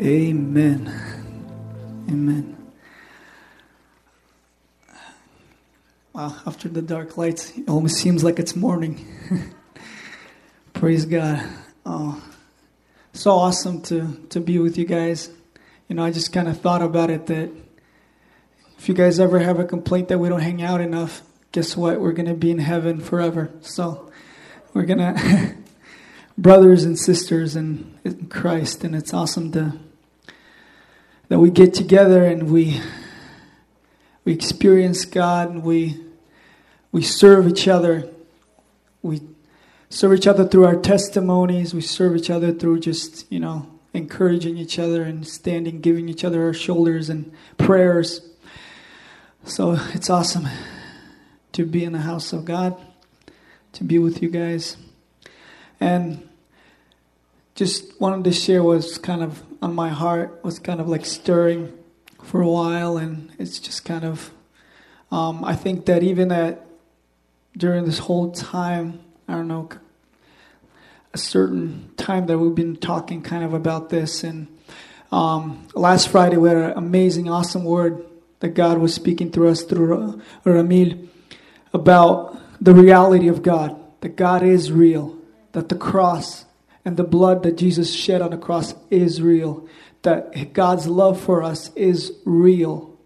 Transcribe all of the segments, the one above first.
Amen. Amen. Wow, after the dark lights, it almost seems like it's morning. Praise God. Oh, so awesome to, to be with you guys. You know, I just kind of thought about it that if you guys ever have a complaint that we don't hang out enough, guess what? We're going to be in heaven forever. So we're going to, brothers and sisters in, in Christ, and it's awesome to that we get together and we we experience God and we we serve each other. We serve each other through our testimonies. We serve each other through just, you know, encouraging each other and standing, giving each other our shoulders and prayers. So it's awesome to be in the house of God, to be with you guys. And just wanted to share was kind of on my heart, was kind of like stirring for a while. And it's just kind of, um, I think that even at during this whole time, I don't know, a certain time that we've been talking kind of about this. And um, last Friday, we had an amazing, awesome word that God was speaking through us through Ramil about the reality of God, that God is real, that the cross and the blood that Jesus shed on the cross is real, that God's love for us is real.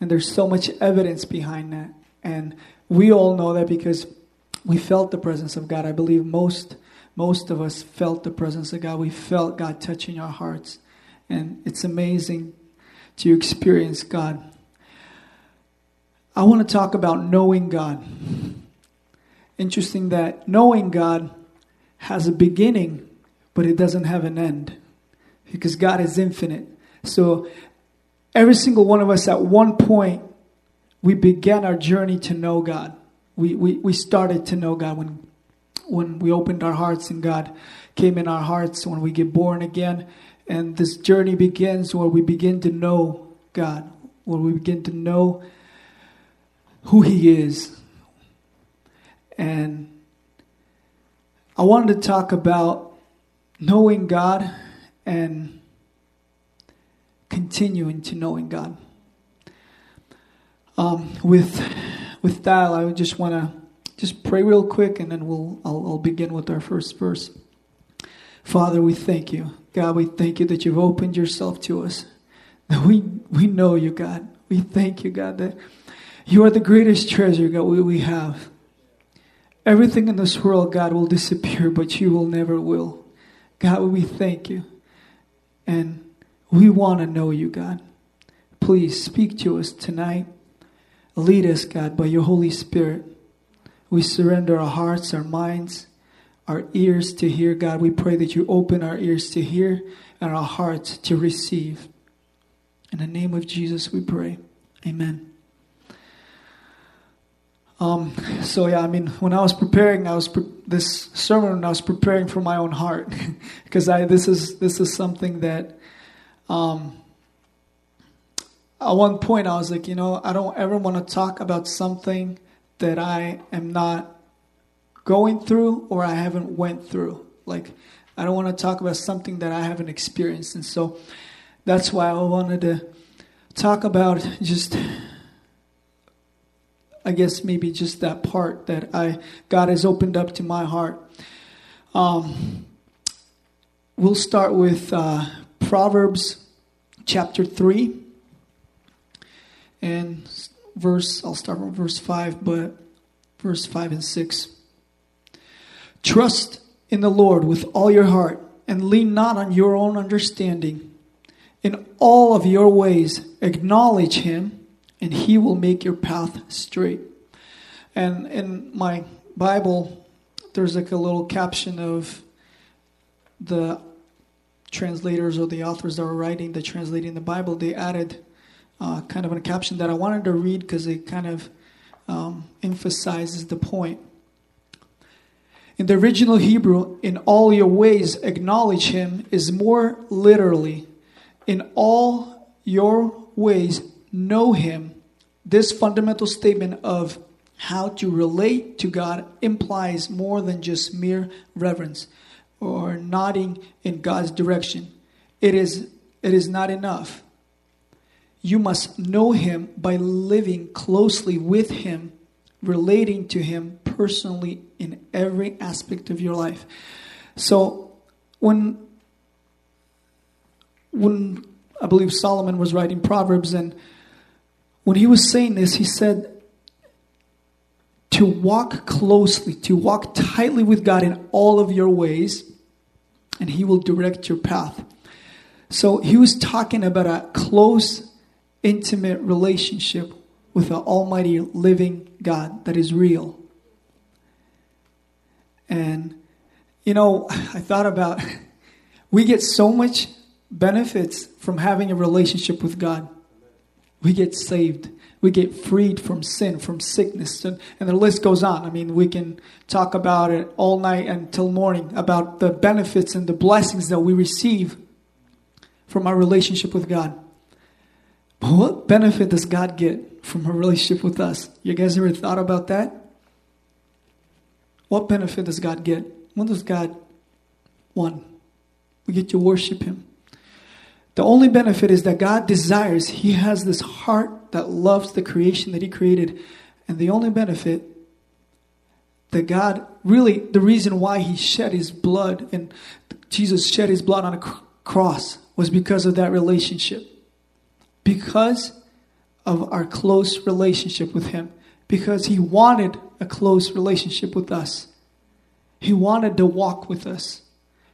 And there's so much evidence behind that. And we all know that because we felt the presence of God. I believe most most of us felt the presence of God. We felt God touching our hearts. And it's amazing to experience God. I want to talk about knowing God. Interesting that knowing God has a beginning, but it doesn't have an end because God is infinite. So every single one of us at one point we began our journey to know God. We, we, we started to know God when, when we opened our hearts and God came in our hearts when we get born again. And this journey begins where we begin to know God, where we begin to know who He is. And I wanted to talk about knowing God and continuing to knowing God. Um, with with that, I would just want to just pray real quick, and then we'll I'll, I'll begin with our first verse. Father, we thank you, God. We thank you that you've opened yourself to us. That we we know you, God. We thank you, God, that you are the greatest treasure, God, we, we have. Everything in this world, God, will disappear, but you will never will. God, we thank you. And we want to know you, God. Please speak to us tonight. Lead us, God, by your Holy Spirit. We surrender our hearts, our minds, our ears to hear, God. We pray that you open our ears to hear and our hearts to receive. In the name of Jesus, we pray. Amen. Um, so yeah, I mean, when I was preparing, I was pre- this sermon. I was preparing for my own heart because I this is this is something that um, at one point I was like, you know, I don't ever want to talk about something that I am not going through or I haven't went through. Like I don't want to talk about something that I haven't experienced. And so that's why I wanted to talk about just I guess maybe just that part that I God has opened up to my heart. Um, we'll start with uh, Proverbs chapter 3 and verse, I'll start from verse 5, but verse 5 and 6. Trust in the Lord with all your heart and lean not on your own understanding. In all of your ways, acknowledge him, and he will make your path straight. And in my Bible, there's like a little caption of the translators or the authors that were writing the translating the Bible. They added uh, kind of a caption that I wanted to read because it kind of um, emphasizes the point. In the original Hebrew, in all your ways acknowledge him is more literally, in all your ways know him. This fundamental statement of how to relate to God implies more than just mere reverence or nodding in God's direction. It is it is not enough. You must know Him by living closely with Him, relating to Him personally in every aspect of your life. So, when when I believe Solomon was writing Proverbs, and when he was saying this, he said, to walk closely, to walk tightly with God in all of your ways, and He will direct your path. So he was talking about a close, intimate relationship with the Almighty living God that is real. And, you know, I thought about we get so much benefits from having a relationship with God. We get saved. We get freed from sin, from sickness, and, and the list goes on. I mean, we can talk about it all night until morning about the benefits and the blessings that we receive from our relationship with God. But what benefit does God get from a relationship with us? You guys ever thought about that? What benefit does God get? What does God want? We get to worship Him. The only benefit is that God desires, He has this heart that loves the creation that He created. And the only benefit that God, really, the reason why He shed His blood and Jesus shed His blood on a cross was because of that relationship. Because of our close relationship with Him. Because He wanted a close relationship with us. He wanted to walk with us.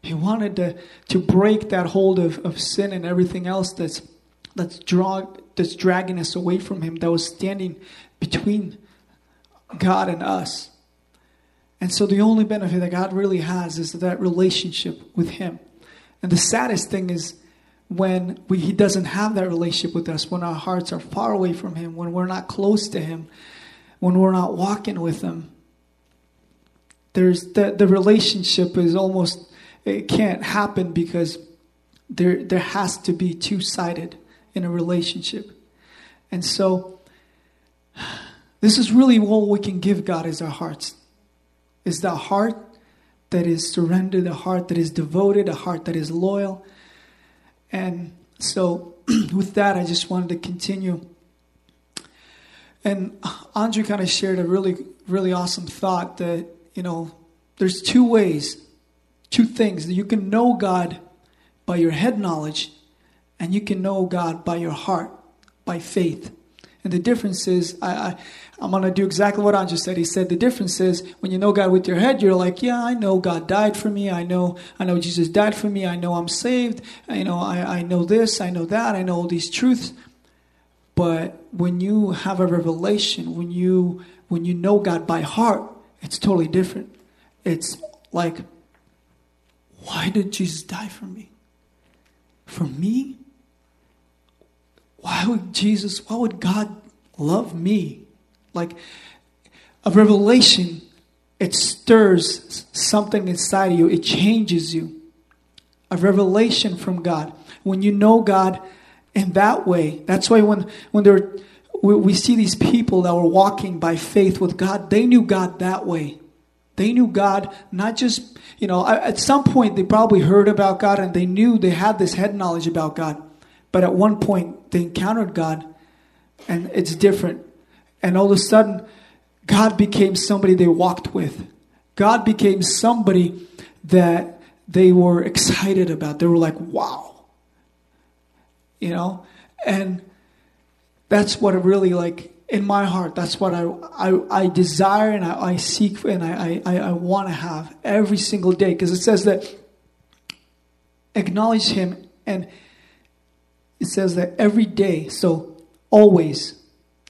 He wanted to, to break that hold of, of sin and everything else that's, that's, draw, that's dragging us away from Him, that was standing between God and us. And so the only benefit that God really has is that relationship with Him. And the saddest thing is when we, He doesn't have that relationship with us, when our hearts are far away from Him, when we're not close to Him, when we're not walking with Him. There's the, the relationship is almost it can't happen because there there has to be two sided in a relationship. And so this is really all we can give God is our hearts. Is the heart that is surrendered, a heart that is devoted, a heart that is loyal. And so with that I just wanted to continue. And Andre kind of shared a really, really awesome thought that, you know, there's two ways two things that you can know God by your head knowledge and you can know God by your heart, by faith. And the difference is, I, I, am going to do exactly what Andrew said. He said the difference is when you know God with your head, you're like, yeah, I know God died for me. I know, I know Jesus died for me. I know I'm saved. You know, I, I know this. I know that. I know all these truths. But when you have a revelation, when you when you know God by heart, it's totally different. It's like why did Jesus die for me? For me? Why would Jesus, why would God love me? Like a revelation, it stirs something inside of you, it changes you. A revelation from God. When you know God in that way, that's why when, when we, we see these people that were walking by faith with God, they knew God that way. They knew God, not just, you know, at some point they probably heard about God and they knew they had this head knowledge about God. But at one point they encountered God and it's different. And all of a sudden, God became somebody they walked with. God became somebody that they were excited about. They were like, wow. You know? And that's what it really like in my heart. That's what I, I, I desire and I, I seek and I, I, I want to have every single day. Because it says that acknowledge Him and it says that every day. So always,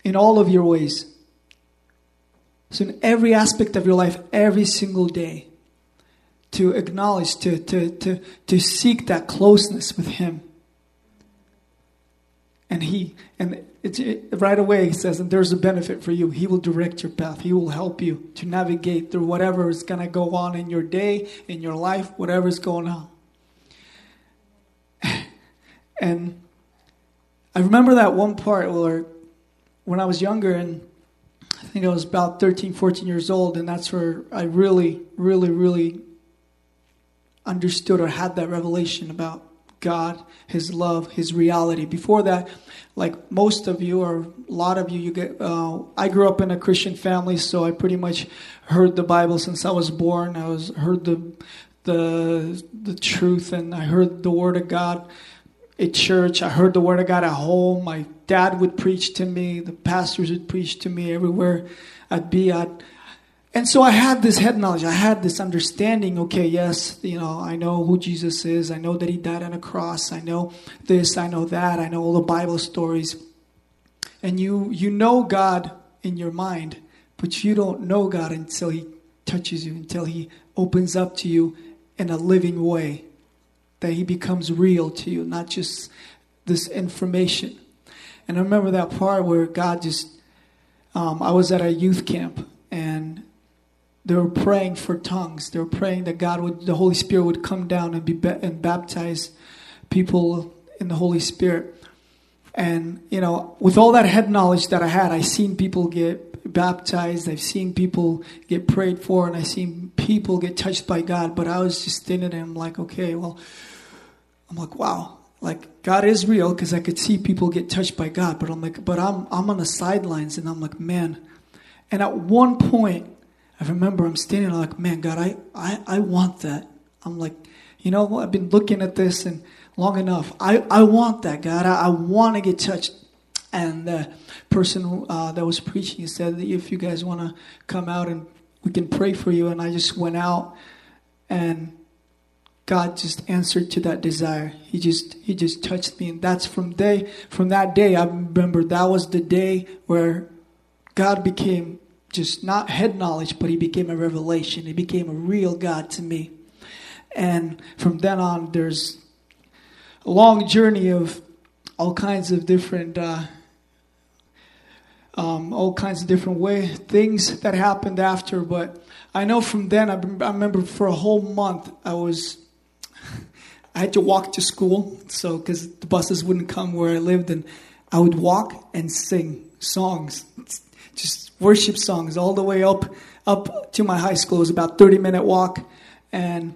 in all of your ways. So in every aspect of your life, every single day, to acknowledge, to, to, to, to seek that closeness with Him. And He, and it's, it, right away he says, and there's a benefit for you. He will direct your path. He will help you to navigate through whatever is going to go on in your day, in your life, whatever is going on. and I remember that one part where when I was younger and I think I was about 13, 14 years old, and that's where I really, really, really understood or had that revelation about God, His love, His reality. Before that, like most of you or a lot of you, you get. Uh, I grew up in a Christian family, so I pretty much heard the Bible since I was born. I was heard the the the truth, and I heard the Word of God at church. I heard the Word of God at home. My dad would preach to me. The pastors would preach to me everywhere I'd be at. And so I had this head knowledge. I had this understanding. Okay, yes, you know, I know who Jesus is. I know that he died on a cross. I know this. I know that. I know all the Bible stories. And you you know God in your mind, but you don't know God until he touches you, until he opens up to you in a living way, that he becomes real to you, not just this information. And I remember that part where God just, um, I was at a youth camp and they were praying for tongues. They were praying that God would, the Holy Spirit would come down and be and baptize people in the Holy Spirit. And you know, with all that head knowledge that I had, I seen people get baptized. I've seen people get prayed for, and I've seen people get touched by God. But I was just standing there, and I'm like, okay, well, I'm like, wow, like God is real because I could see people get touched by God. But I'm like, but I'm I'm on the sidelines, and I'm like, man. And at one point, I remember I'm standing like, man, God, I, I, I want that. I'm like, you know, I've been looking at this and long enough. I, I want that, God. I, I want to get touched. And the person uh, that was preaching said if you guys want to come out and we can pray for you. And I just went out and God just answered to that desire. He just he just touched me, and that's from day from that day. I remember that was the day where God became just not head knowledge, but he became a revelation. He became a real God to me. And from then on, there's a long journey of all kinds of different, uh, um, all kinds of different way things that happened after. But I know from then, I, I remember for a whole month, I was, I had to walk to school, so because the buses wouldn't come where I lived, and I would walk and sing songs, just worship songs all the way up up to my high school. It was about 30 minute walk, and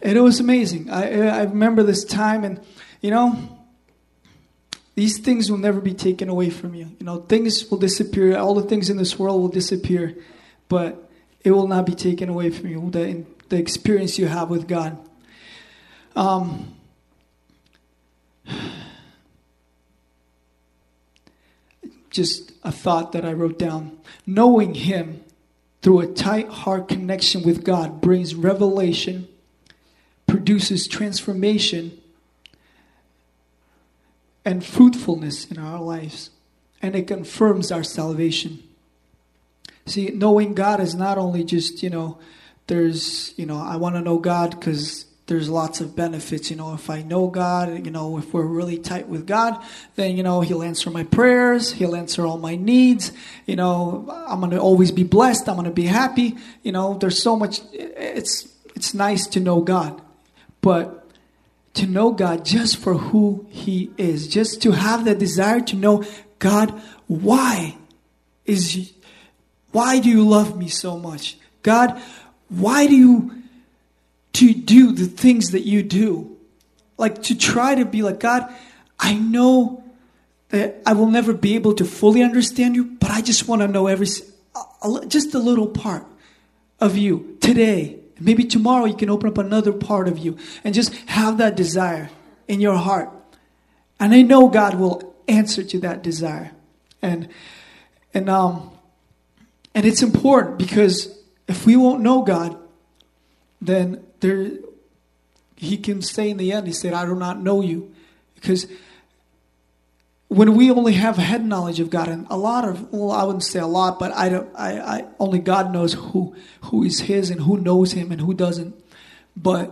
it was amazing. I I remember this time, and you know. These things will never be taken away from you. You know, things will disappear. All the things in this world will disappear, but it will not be taken away from you. The, the experience you have with God. Um, just a thought that I wrote down. Knowing Him through a tight heart connection with God brings revelation, produces transformation, and fruitfulness in our lives, and it confirms our salvation. See, knowing God is not only just, you know, there's, you know, I want to know God because there's lots of benefits. You know, if I know God, you know, if we're really tight with God, then, you know, He'll answer my prayers. He'll answer all my needs. You know, I'm going to always be blessed. I'm going to be happy. You know, there's so much. It's, it's nice to know God. But to know God just for who He is, just to have the desire to know God, why is, why do you love me so much? God, why do you to do the things that you do. Like to try to be like, God, I know that I will never be able to fully understand you, but I just want to know every, just a little part of you today. Maybe tomorrow you can open up another part of you and just have that desire in your heart. And I know God will answer to that desire. And, and, um, and it's important because if we won't know God, then there he can say in the end, he said, I do not know you. Because when we only have head knowledge of God, and a lot of, well, I wouldn't say a lot, but I don't, I, I only God knows who, who is His and who knows Him and who doesn't. But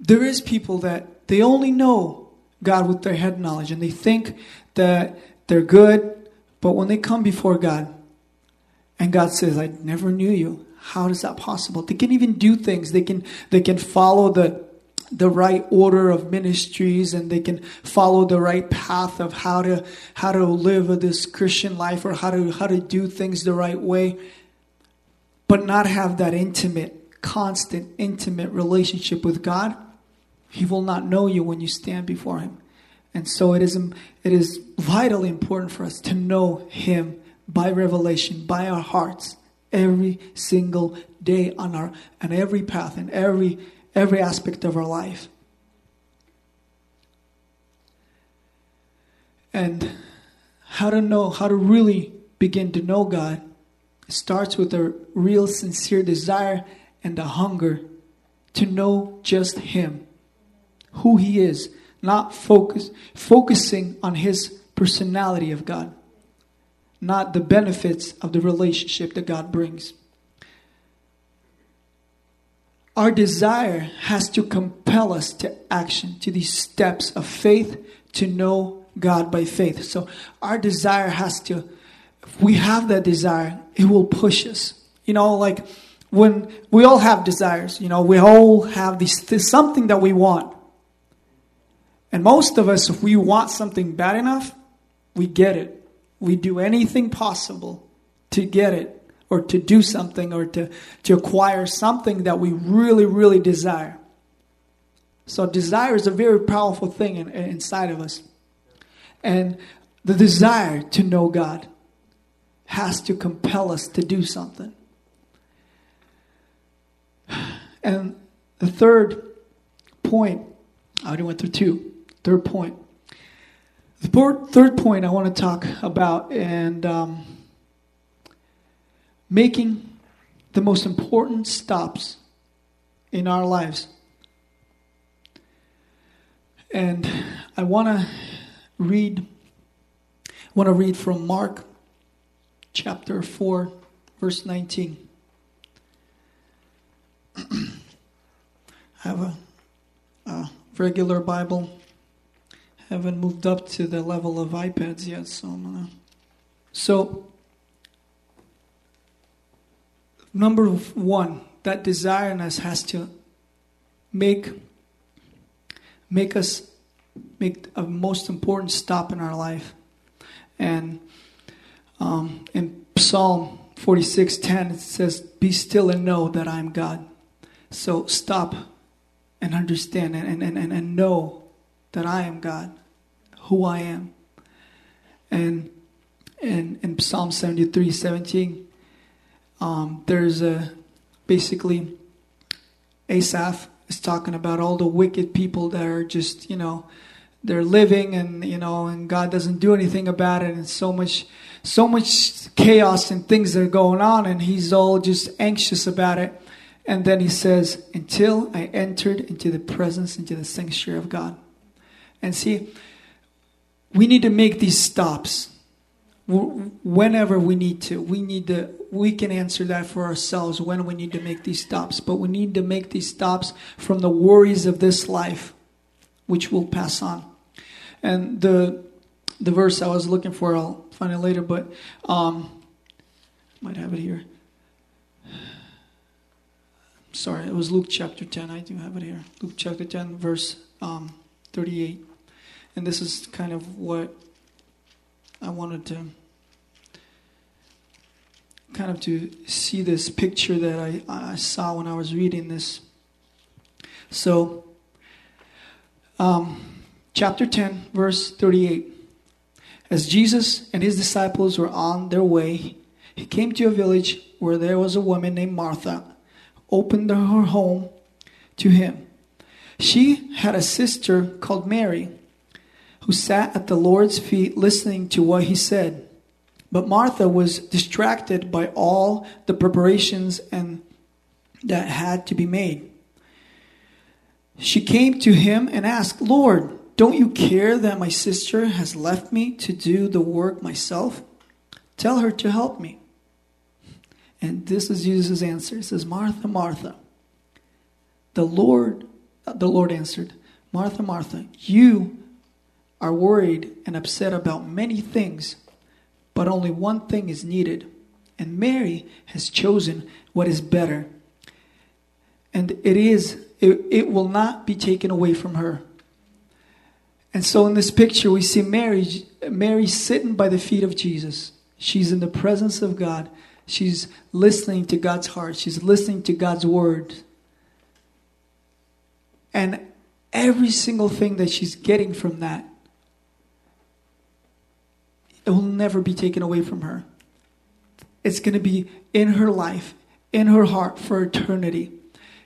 there is people that they only know God with their head knowledge, and they think that they're good, but when they come before God, and God says, I never knew you. How is that possible? They can even do things. They can they can follow the the right order of ministries and they can follow the right path of how to how to live this Christian life or how to how to do things the right way but not have that intimate constant intimate relationship with God He will not know you when you stand before Him. And so it is, it is vitally important for us to know Him by revelation, by our hearts, every single day on our on every path and every every aspect of our life. And how to know, how to really begin to know God starts with a real sincere desire and a hunger to know just Him, who He is, not focus, focusing on His personality of God, not the benefits of the relationship that God brings. Our desire has to compel us to action, to these steps of faith to know God by faith. So our desire has to, if we have that desire, it will push us. You know, like when we all have desires, you know, we all have this, there's something that we want. And most of us, if we want something bad enough, we get it. We do anything possible to get it or to do something or to, to acquire something that we really, really desire. So, desire is a very powerful thing in, inside of us. And the desire to know God has to compel us to do something. And the third point, I already went through two. Third point. The third point I want to talk about and um, making the most important stops in our lives. And I want to read I want to read from Mark chapter 4 verse 19. I have a, a regular Bible. Haven't moved up to the level of iPads yet, so gonna. So, number one, that desire in us has to make make us make a most important stop in our life. And um, in Psalm 46:10 it says, "Be still and know that I am God." So stop and understand and, and, and, and know that I am God, who I am. And in, in Psalm 73 17, um, there's a basically Asaph is talking about all the wicked people that are just, you know, they're living and you know and god doesn't do anything about it. And so much so much chaos and things that are going on and he's all just anxious about it. And then he says until i entered into the presence into the sanctuary of god and see we need to make these stops whenever we need to we need to we can answer that for ourselves when we need to make these stops but we need to make these stops from the worries of this life which will pass on. And the the verse I was looking for, I'll find it later, but um, might have it here. Sorry, it was Luke chapter 10. I do have it here. Luke chapter 10, verse um, 38. And this is kind of what I wanted to kind of to see this picture that I, I saw when I was reading this. So, um, chapter 10, verse 38. As Jesus and his disciples were on their way, he came to a village where there was a woman named Martha, opened her home to him. She had a sister called Mary, who sat at the Lord's feet listening to what he said. But Martha was distracted by all the preparations and that had to be made. She came to him and asked, Lord, don't you care that my sister has left me to do the work myself? Tell her to help me. And this is Jesus' answer. He says, Martha, Martha. The Lord, the Lord answered, Martha, Martha, you are worried and upset about many things, but only one thing is needed. And Mary has chosen what is better. And it is it, it will not be taken away from her. And so in this picture, we see Mary, Mary sitting by the feet of Jesus. She's in the presence of God. She's listening to God's heart. She's listening to God's word. And every single thing that she's getting from that, it will never be taken away from her. It's going to be in her life, in her heart for eternity.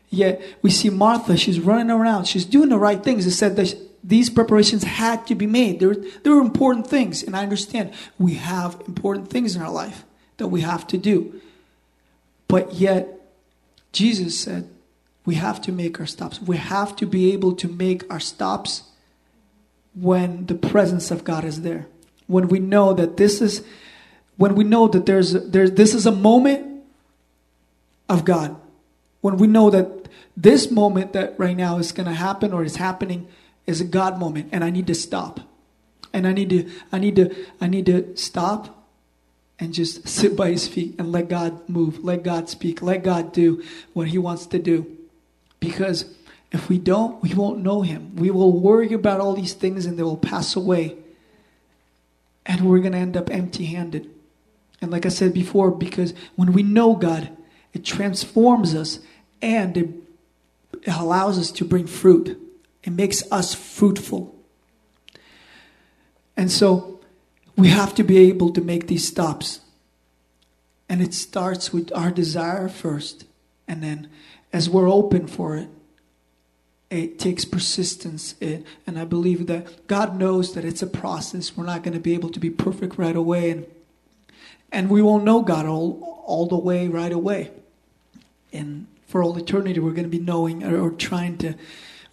Yet we see Martha, she's running around, she's doing the right things. It said that these preparations had to be made. There, there were important things, and I understand we have important things in our life that we have to do. But yet, Jesus said we have to make our stops. We have to be able to make our stops when the presence of God is there. When we know that this is, when we know that there's, there's this is a moment of God. When we know that this moment that right now is going to happen or is happening is a God moment and I need to stop. And I need to I need to I need to stop and just sit by his feet and let God move, let God speak, let God do what he wants to do. Because if we don't, we won't know him. We will worry about all these things and they will pass away. And we're going to end up empty-handed. And like I said before, because when we know God, it transforms us and it it allows us to bring fruit. It makes us fruitful. And so we have to be able to make these stops. And it starts with our desire first. And then as we're open for it, it takes persistence. It, and I believe that God knows that it's a process. We're not going to be able to be perfect right away. And, and we won't know God all, all the way right away. And for all eternity, we're going to be knowing or, or trying to,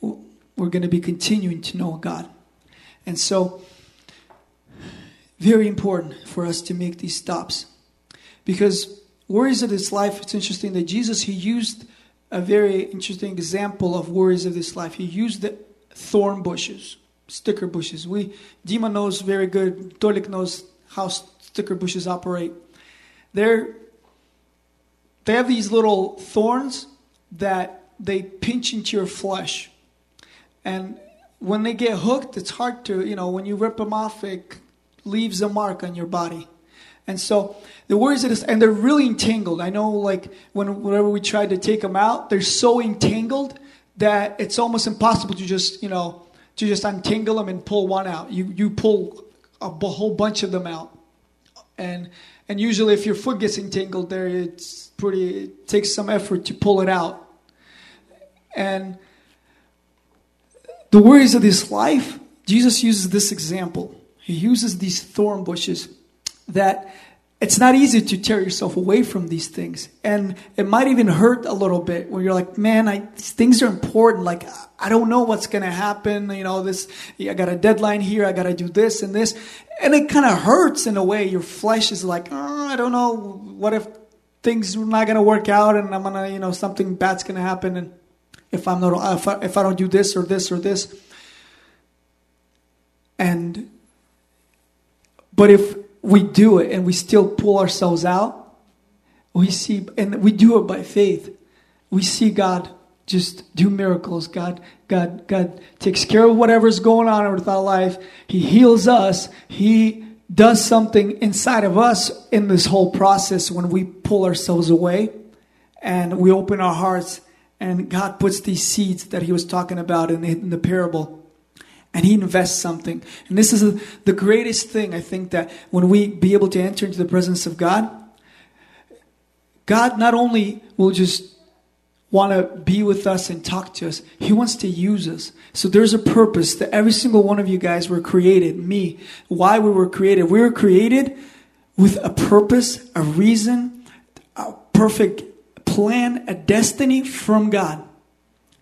we're going to be continuing to know God. And so, very important for us to make these stops. Because worries of this life, it's interesting that Jesus, he used a very interesting example of worries of this life. He used the thorn bushes, sticker bushes. We, Dima knows very good, Tolik knows how sticker bushes operate. They're they have these little thorns that they pinch into your flesh. And when they get hooked, it's hard to, you know, when you rip them off, it leaves a mark on your body. And so the worries of this, and they're really entangled. I know, like, when, whenever we try to take them out, they're so entangled that it's almost impossible to just, you know, to just untangle them and pull one out. You, you pull a whole bunch of them out. And, and usually if your foot gets entangled there, it's pretty it takes some effort to pull it out. And the worries of this life, Jesus uses this example. He uses these thorn bushes that it's not easy to tear yourself away from these things. And it might even hurt a little bit when you're like, man, I, these things are important. Like, I don't know what's going to happen. You know, this, I got a deadline here. I got to do this and this. And it kind of hurts in a way. Your flesh is like, oh, I don't know. What if things are not gonna work out, and I'm gonna, you know, something bad's gonna happen, and if I'm not, if I, if I don't do this or this or this, and but if we do it and we still pull ourselves out, we see, and we do it by faith. We see God just do miracles. God, God, God takes care of whatever's going on with our life. He heals us. He does something inside of us in this whole process when we pull ourselves away and we open our hearts and God puts these seeds that he was talking about in the, in the parable and he invests something. And this is a, the greatest thing I think that when we be able to enter into the presence of God, God not only will just want to be with us and talk to us. He wants to use us. So there's a purpose that every single one of you guys were created, me, why we were created. We were created with a purpose, a reason, a perfect plan, a destiny from God.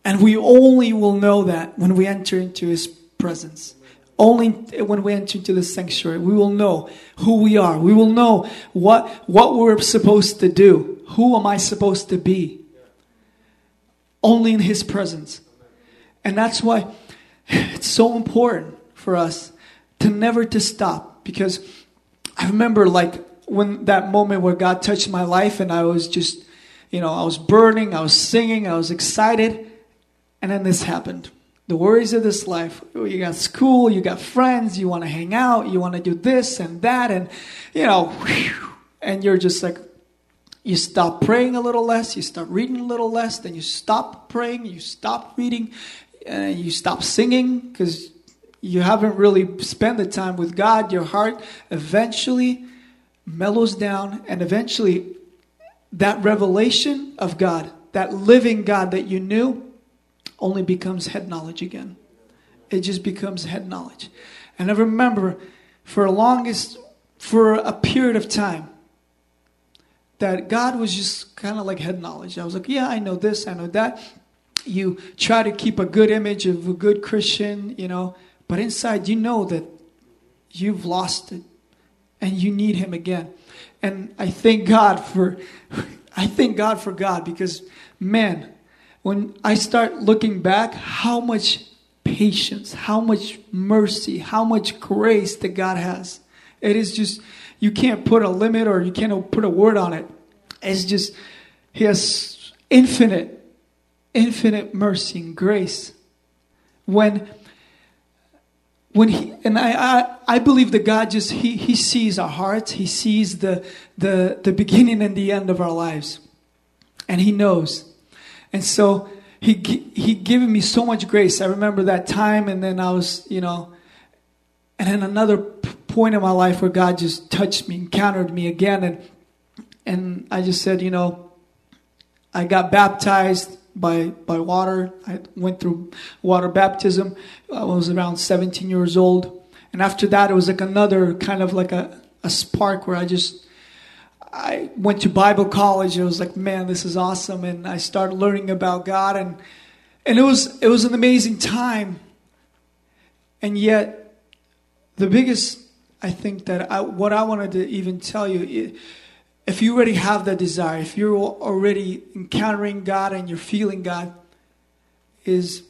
And we only will know that when we enter into His presence. Only when we enter into the sanctuary, we will know who we are. We will know what, what we're supposed to do. Who am I supposed to be? only in His presence. And that's why it's so important for us to never to stop because I remember like when that moment where God touched my life and I was just, you know, I was burning, I was singing, I was excited, and then this happened. The worries of this life. Oh, you got school, you got friends, you want to hang out, you want to do this and that, and you know, and you're just like, you stop praying a little less, you start reading a little less, then you stop praying, you stop reading, and you stop singing because you haven't really spent the time with God, your heart eventually mellows down, and eventually that revelation of God, that living God that you knew, only becomes head knowledge again. It just becomes head knowledge. And I remember for a longest, for a period of time, that God was just kind of like head knowledge. I was like, yeah, I know this, I know that. You try to keep a good image of a good Christian, you know, but inside you know that you've lost it and you need Him again. And I thank God for, I thank God for God because, man, when I start looking back, how much patience, how much mercy, how much grace that God has. It is just, you can't put a limit or you can't put a word on it. It's just, He has infinite, infinite mercy and grace. When, when he, and I, I, I believe that God just, he, he sees our hearts. He sees the, the, the beginning and the end of our lives. And He knows. And so, he he given me so much grace. I remember that time, and then I was, you know, and then another point in my life where God just touched me, encountered me again, and and I just said, you know, I got baptized by by water. I went through water baptism. I was around 17 years old, and after that, it was like another kind of like a a spark where I just I went to Bible college. and I was like, man, this is awesome, and I started learning about God, and and it was it was an amazing time. And yet, the biggest, I think that I, what I wanted to even tell you, if you already have that desire, if you're already encountering God and you're feeling God, is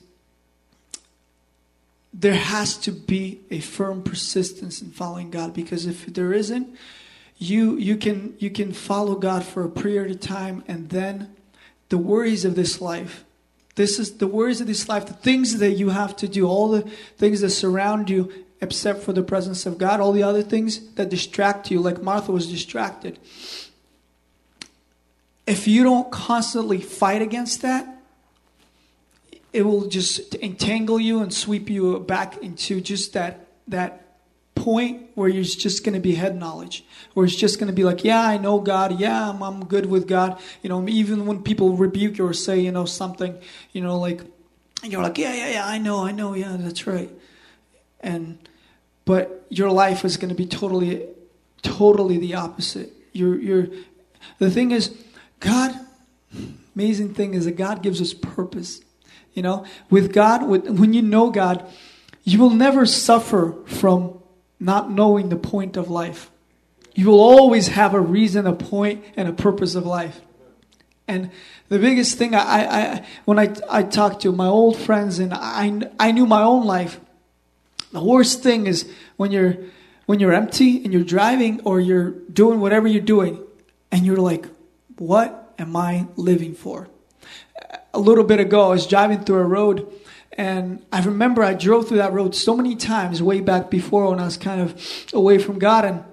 there has to be a firm persistence in following God because if there isn't, you you can you can follow God for a period of time and then the worries of this life. This is the worries of this life the things that you have to do all the things that surround you except for the presence of God all the other things that distract you like Martha was distracted. If you don't constantly fight against that it will just entangle you and sweep you back into just that that point where you're just going to be head knowledge, where it's just going to be like, yeah, I know God. Yeah, I'm, I'm good with God. You know, even when people rebuke you or say, you know, something, you know, like, you're like, yeah, yeah, yeah, I know, I know, yeah, that's right. And, but your life is going to be totally, totally the opposite. You're, you're, the thing is, God, amazing thing is that God gives us purpose. You know, with God, with, when you know God, you will never suffer from not knowing the point of life. You will always have a reason, a point, and a purpose of life. And the biggest thing I, I when I, I talk to my old friends and I, I knew my own life, the worst thing is when you're when you're empty and you're driving or you're doing whatever you're doing and you're like, what am I living for? A little bit ago, I was driving through a road and I remember I drove through that road so many times way back before when I was kind of away from God. And,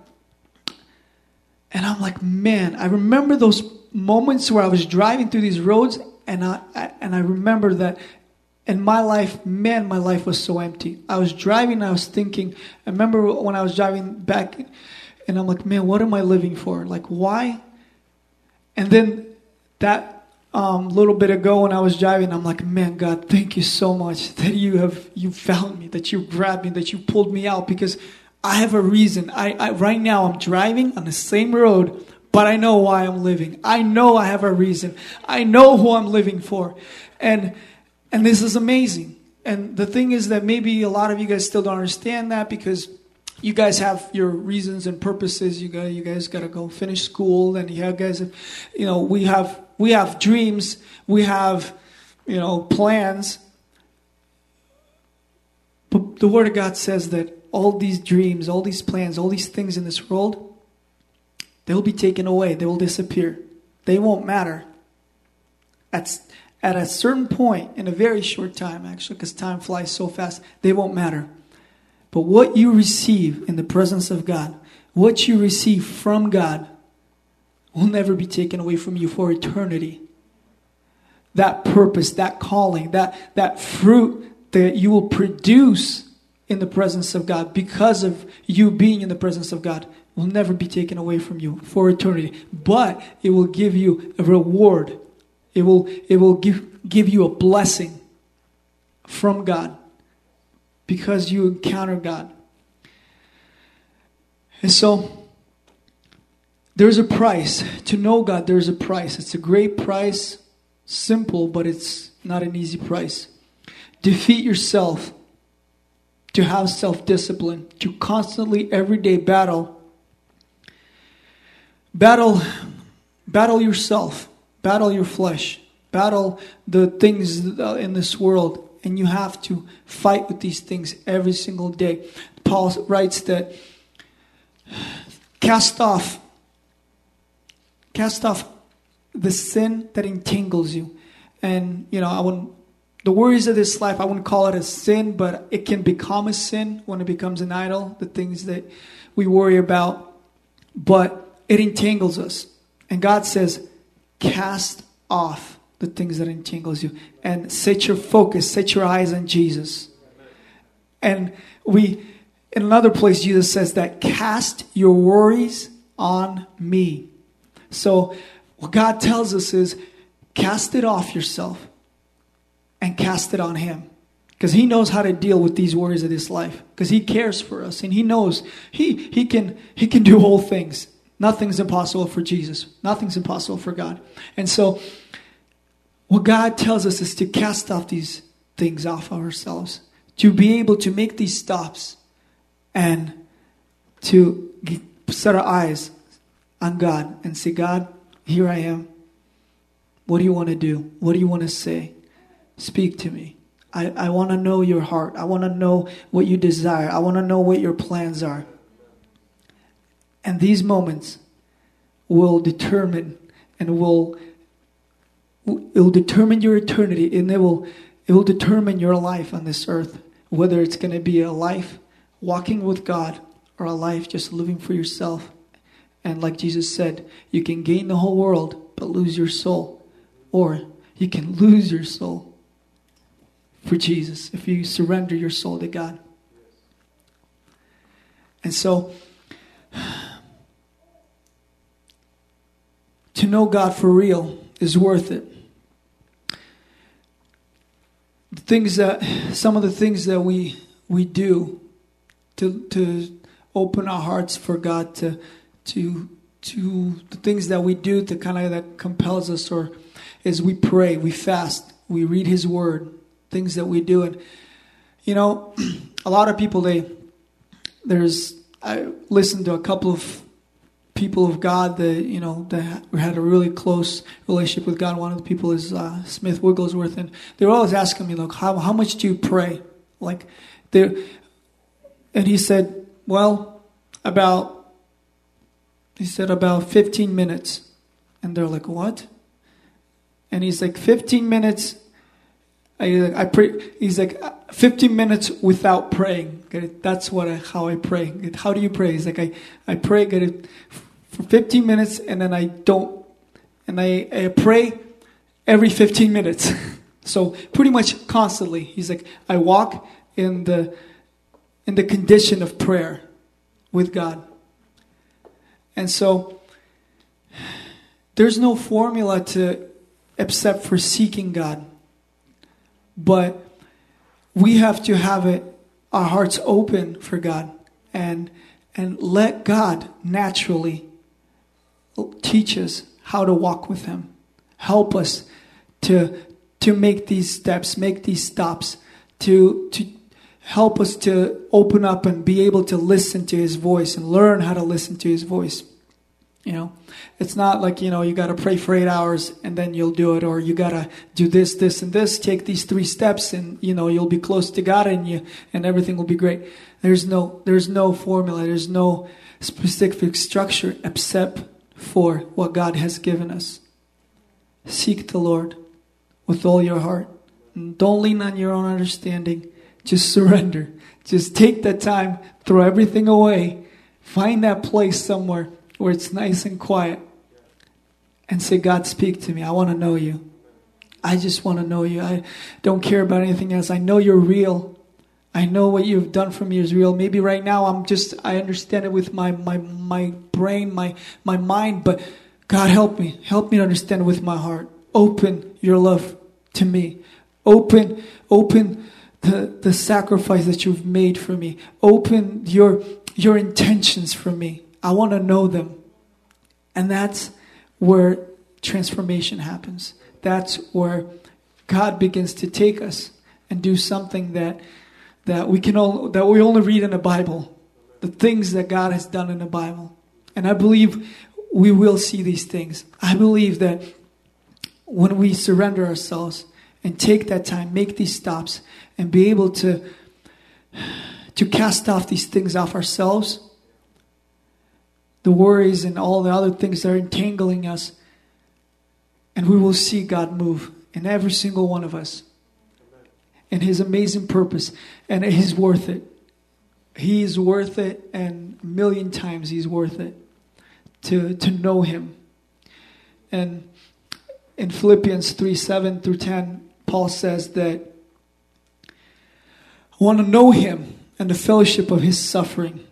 and I'm like, man, I remember those moments where I was driving through these roads and I, and I remember that in my life, man, my life was so empty. I was driving, I was thinking, I remember when I was driving back and I'm like, man, what am I living for? Like, why? And then that um, a little bit ago when I was driving, I'm like, man, God, thank you so much that you have you found me, that you grabbed me, that you pulled me out because I have a reason. I, I right now I'm driving on the same road, but I know why I'm living. I know I have a reason. I know who I'm living for, and and this is amazing. And the thing is that maybe a lot of you guys still don't understand that because you guys have your reasons and purposes. You got you guys got to go finish school, and you guys, have, you know, we have we have dreams, we have, you know, plans. But the Word of God says that all these dreams, all these plans, all these things in this world, they will be taken away. They will disappear. They won't matter. At, at a certain point, in a very short time, actually, because time flies so fast, they won't matter. But what you receive in the presence of God, what you receive from God, will never be taken away from you for eternity. that purpose, that calling, that, that fruit that you will produce in the presence of God because of you being in the presence of God will never be taken away from you for eternity. But it will give you a reward. It will, it will give, give you a blessing from God because you encounter God. And so there's a price. To know God, there's a price. It's a great price, simple, but it's not an easy price. Defeat yourself to have self discipline, to constantly, everyday battle. Battle, battle yourself, battle your flesh, battle the things uh, in this world, and you have to fight with these things every single day. Paul writes that cast off, cast off the sin that entangles you. And, you know, I wouldn't, the worries of this life, I wouldn't call it a sin, but it can become a sin when it becomes an idol, the things that we worry about. But it entangles us. And God says, cast off the things that entangles you and set your focus, set your eyes on Jesus. And we, in another place, Jesus says that cast your worries on me. So, what God tells us is cast it off yourself and cast it on Him. Because He knows how to deal with these worries of this life. Because He cares for us and He knows He, he, can, he can do whole things. Nothing's impossible for Jesus, nothing's impossible for God. And so, what God tells us is to cast off these things off of ourselves, to be able to make these stops and to set our eyes on God and say, God, here I am. What do you want to do? What do you want to say? Speak to me. I, I want to know your heart. I want to know what you desire. I want to know what your plans are. And these moments will determine and will it will determine your eternity and it will it will determine your life on this earth whether it's going to be a life walking with God or a life just living for yourself and like Jesus said you can gain the whole world but lose your soul. Or you can lose your soul for Jesus if you surrender your soul to God. And so to know God for real is worth it. The things that some of the things that we we do to to open our hearts for God to to to the things that we do to kind of that compels us or is we pray, we fast, we read his word, things that we do and you know a lot of people they there's I listened to a couple of people of God that you know that had a really close relationship with God. One of the people is uh, Smith Wigglesworth, and they were always asking me, "Look, how how much do you pray?" Like, they, and he said, "Well, about." He said about 15 minutes, and they're like, "What?" And he's like, "15 minutes." I, I pray. He's like, uh, 15 minutes without praying. That's what I, how I pray. How do you pray? He's like, I, I pray for 15 minutes and then I don't, and I, I pray every 15 minutes. so pretty much constantly. He's like, I walk in the, in the condition of prayer with God. And so there's no formula to except for seeking God. But we have to have it our hearts open for God and and let God naturally teach us how to walk with him. Help us to to make these steps, make these stops, to to help us to open up and be able to listen to his voice and learn how to listen to his voice. You know, it's not like, you know, you got to pray for eight hours and then you'll do it, or you got to do this, this, and this, take these three steps and, you know, you'll be close to God and you, and everything will be great. There's no, there's no formula. There's no specific structure except for what God has given us. Seek the Lord with all your heart. Don't lean on your own understanding. Just surrender. Just take that time, throw everything away, find that place somewhere where it's nice and quiet and say, God, speak to me. I want to know you. I just want to know you. I don't care about anything else. I know you're real. I know what you've done for me is real. Maybe right now I'm just I understand it with my my my brain, my my mind, but God help me. Help me to understand it with my heart. Open your love to me. Open open the, the sacrifice that you've made for me. Open your your intentions for me. I want to know them. And that's where transformation happens. That's where God begins to take us and do something that that we can all that we only read in the Bible, the things that God has done in the Bible. And I believe we will see these things. I believe that when we surrender ourselves and take that time, make these stops, and be able to to cast off these things off ourselves, the worries and all the other things that are entangling us, and we will see God move in every single one of us and his amazing purpose, and he's worth it. He is worth it, and a million times he's worth it to, to know him. And in Philippians 3 7 through 10, Paul says that I want to know him and the fellowship of his suffering.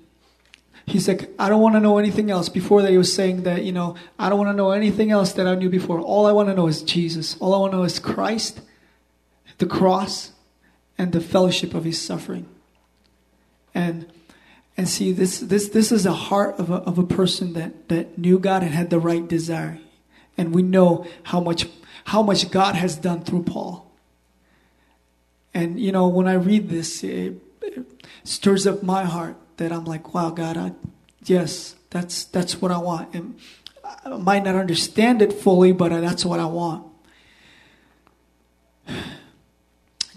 He's like, I don't want to know anything else. Before that, he was saying that, you know, I don't want to know anything else that I knew before. All I want to know is Jesus. All I want to know is Christ, the cross, and the fellowship of his suffering. And and see this this this is a heart of a of a person that that knew God and had the right desire. And we know how much how much God has done through Paul. And you know, when I read this, it, it stirs up my heart that I'm like, wow, God, I, yes, that's that's what I want. And I might not understand it fully, but that's what I want.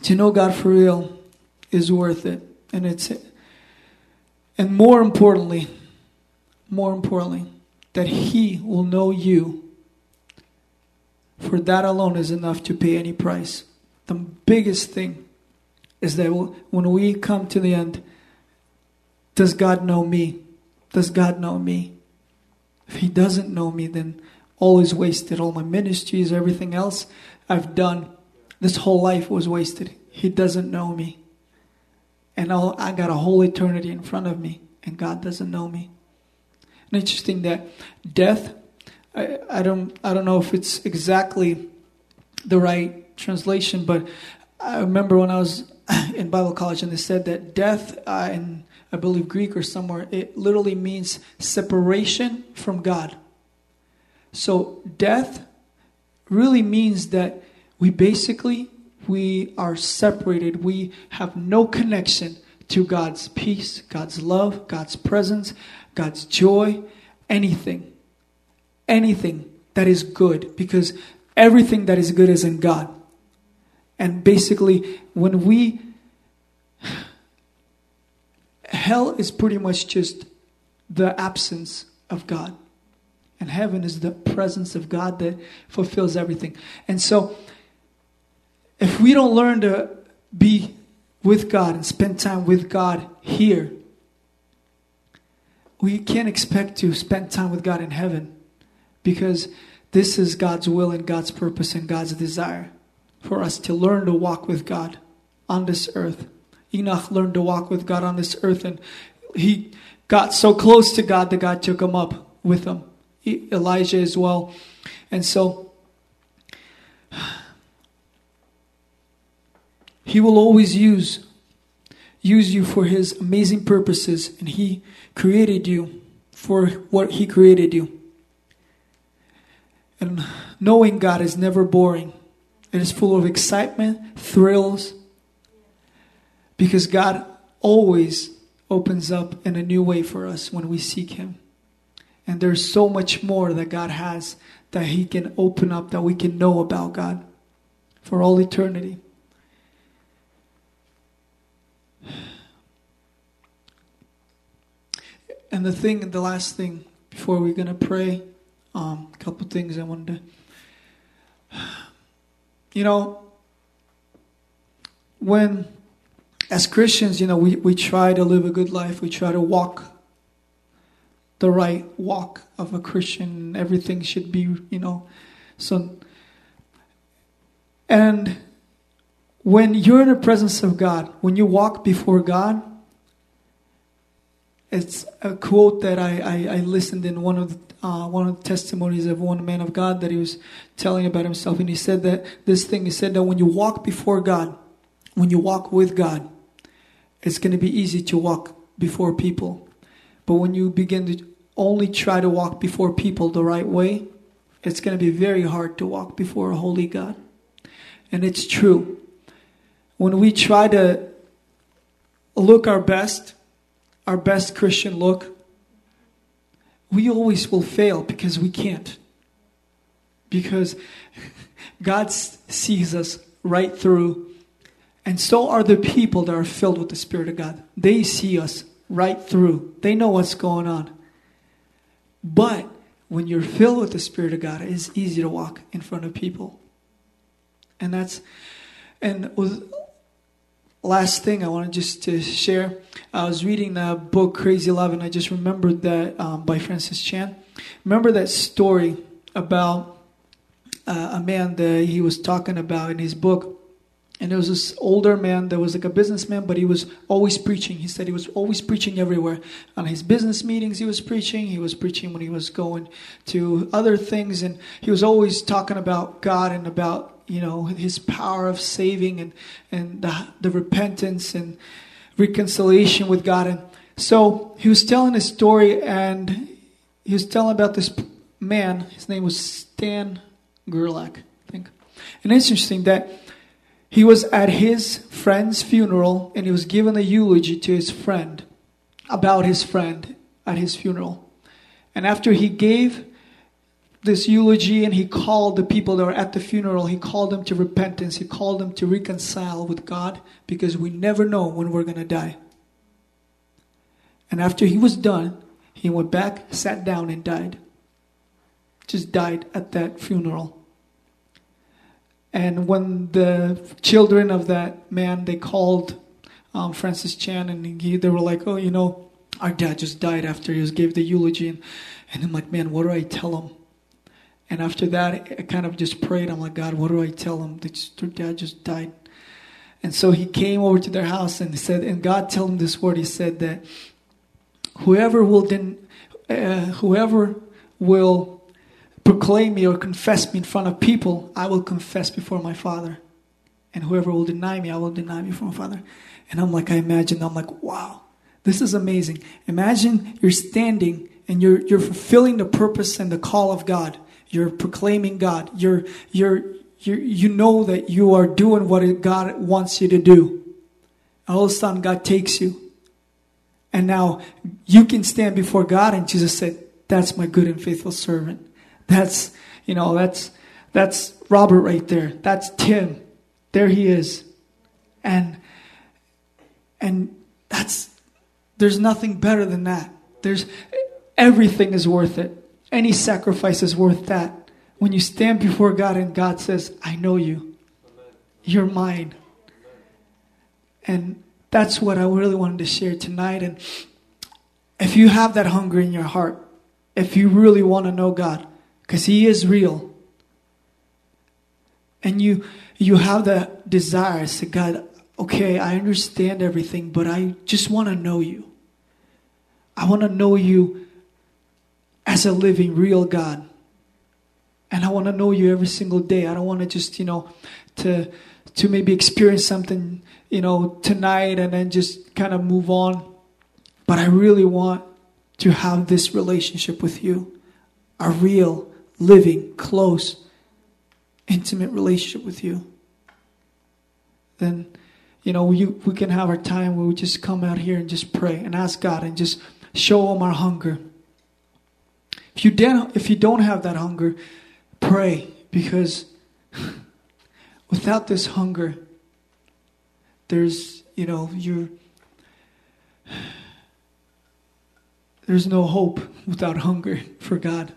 to know God for real is worth it. And it's and more importantly, more importantly, that he will know you. For that alone is enough to pay any price. The biggest thing is that when we come to the end, does God know me? Does God know me? If He doesn't know me, then all is wasted. All my ministries, everything else I've done this whole life was wasted. He doesn't know me. And I'll, I got a whole eternity in front of me, and God doesn't know me. And interesting that death, I, I, don't, I don't know if it's exactly the right translation, but I remember when I was in Bible college and they said that death uh, in, I believe, Greek or somewhere, it literally means separation from God. So death really means that we basically we are separated. We have no connection to God's peace, God's love, God's presence, God's joy, anything. Anything that is good because everything that is good is in God. And basically when we hell is pretty much just the absence of God. And heaven is the presence of God that fulfills everything. And so if we don't learn to be with God and spend time with God here, we can't expect to spend time with God in heaven because this is God's will and God's purpose and God's desire for us to learn to walk with God on this earth. Enoch learned to walk with God on this earth and he got so close to God that God took him up with him. Elijah as well. And so He will always use use you for his amazing purposes and he created you for what he created you. And knowing God is never boring. It is full of excitement, thrills, because God always opens up in a new way for us when we seek Him. And there's so much more that God has that He can open up, that we can know about God for all eternity. And the thing, the last thing before we're going to pray, um, a couple things I wanted to. You know, when, as Christians, you know, we, we try to live a good life, we try to walk the right walk of a Christian. Everything should be, you know, so And when you're in the presence of God, when you walk before God, it's a quote that I, I, I listened in one of the, uh, one of the testimonies of one man of God that he was telling about himself, and he said that this thing. He said that when you walk before God, when you walk with God, it's going to be easy to walk before people, but when you begin to only try to walk before people the right way, it's going to be very hard to walk before a holy God. And it's true. When we try to look our best, our best Christian look, we always will fail because we can't. Because God sees us right through. And so are the people that are filled with the Spirit of God. They see us right through, they know what's going on. But when you're filled with the Spirit of God, it's easy to walk in front of people. And that's, and with last thing I wanted just to share. I was reading the book Crazy Love, and I just remembered that um, by Francis Chan. Remember that story about uh, a man that he was talking about in his book. And there was this older man that was like a businessman, but he was always preaching. He said he was always preaching everywhere. On his business meetings, he was preaching. He was preaching when he was going to other things. And he was always talking about God and about you know his power of saving and and the, the repentance and reconciliation with God and so he was telling a story and he was telling about this man his name was Stan Gerlach I think and it's interesting that he was at his friend's funeral and he was giving a eulogy to his friend about his friend at his funeral and after he gave this eulogy and he called the people that were at the funeral, he called them to repentance. He called them to reconcile with God because we never know when we're going to die. And after he was done, he went back, sat down, and died. Just died at that funeral. And when the children of that man, they called um, Francis Chan and he, they were like, oh, you know, our dad just died after he was gave the eulogy. And, and I'm like, man, what do I tell him? And after that, I kind of just prayed. I'm like, God, what do I tell them? Their dad just died. And so he came over to their house and he said, and God told him this word. He said that whoever will then, uh, whoever will proclaim me or confess me in front of people, I will confess before my Father. And whoever will deny me, I will deny before my Father. And I'm like, I imagine, I'm like, wow, this is amazing. Imagine you're standing and you're, you're fulfilling the purpose and the call of God you're proclaiming God. You're, you're, you you know that you are doing what God wants you to do. all of a sudden, God takes you. And now you can stand before God, and Jesus said, That's my good and faithful servant. That's, you know, that's, that's Robert right there. That's Tim. There he is. And, and that's, there's nothing better than that. There's, everything is worth it. Any sacrifice is worth that. When you stand before God and God says, I know you, you're mine. And that's what I really wanted to share tonight. And if you have that hunger in your heart, if you really want to know God, because He is real, and you you have the desire to say, God, okay, I understand everything, but I just want to know you. I want to know you as a living, real God. And I want to know you every single day. I don't want to just, you know, to to maybe experience something, you know, tonight and then just kind of move on. But I really want to have this relationship with you. A real, living, close, intimate relationship with you. Then, you know, we, we can have our time where we just come out here and just pray and ask God and just show Him our hunger. If you, don't, if you don't have that hunger, pray because without this hunger, there's, you know, you're, there's no hope without hunger for God.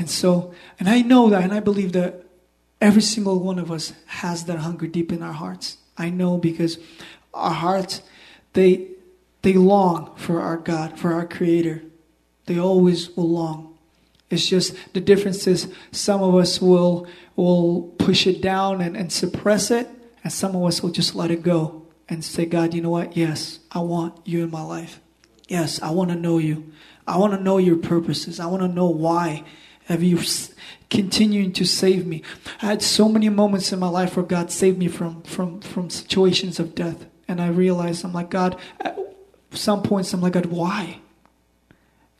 And so, and I know that, and I believe that every single one of us has that hunger deep in our hearts. I know because our hearts, they, they long for our God, for our Creator. They always will long. It's just the difference is some of us will will push it down and, and suppress it, and some of us will just let it go and say, God, you know what? Yes, I want you in my life. Yes, I want to know you. I want to know your purposes. I want to know why have you continuing to save me. I had so many moments in my life where God saved me from from from situations of death, and I realized I'm like God. At some points, I'm like God, why?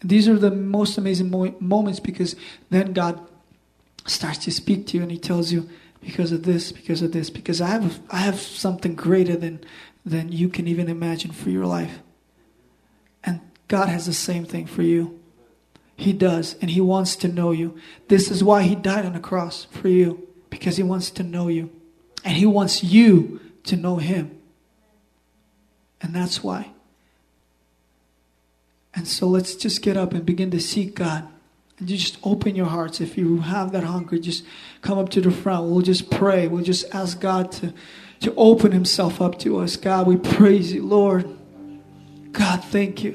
These are the most amazing mo- moments because then God starts to speak to you and He tells you, because of this, because of this, because I have I have something greater than than you can even imagine for your life. And God has the same thing for you. He does, and He wants to know you. This is why He died on the cross for you, because He wants to know you. And He wants you to know Him. And that's why. And so let's just get up and begin to seek God. And you just open your hearts. If you have that hunger, just come up to the front. We'll just pray. We'll just ask God to, to open Himself up to us. God, we praise you, Lord. God, thank you.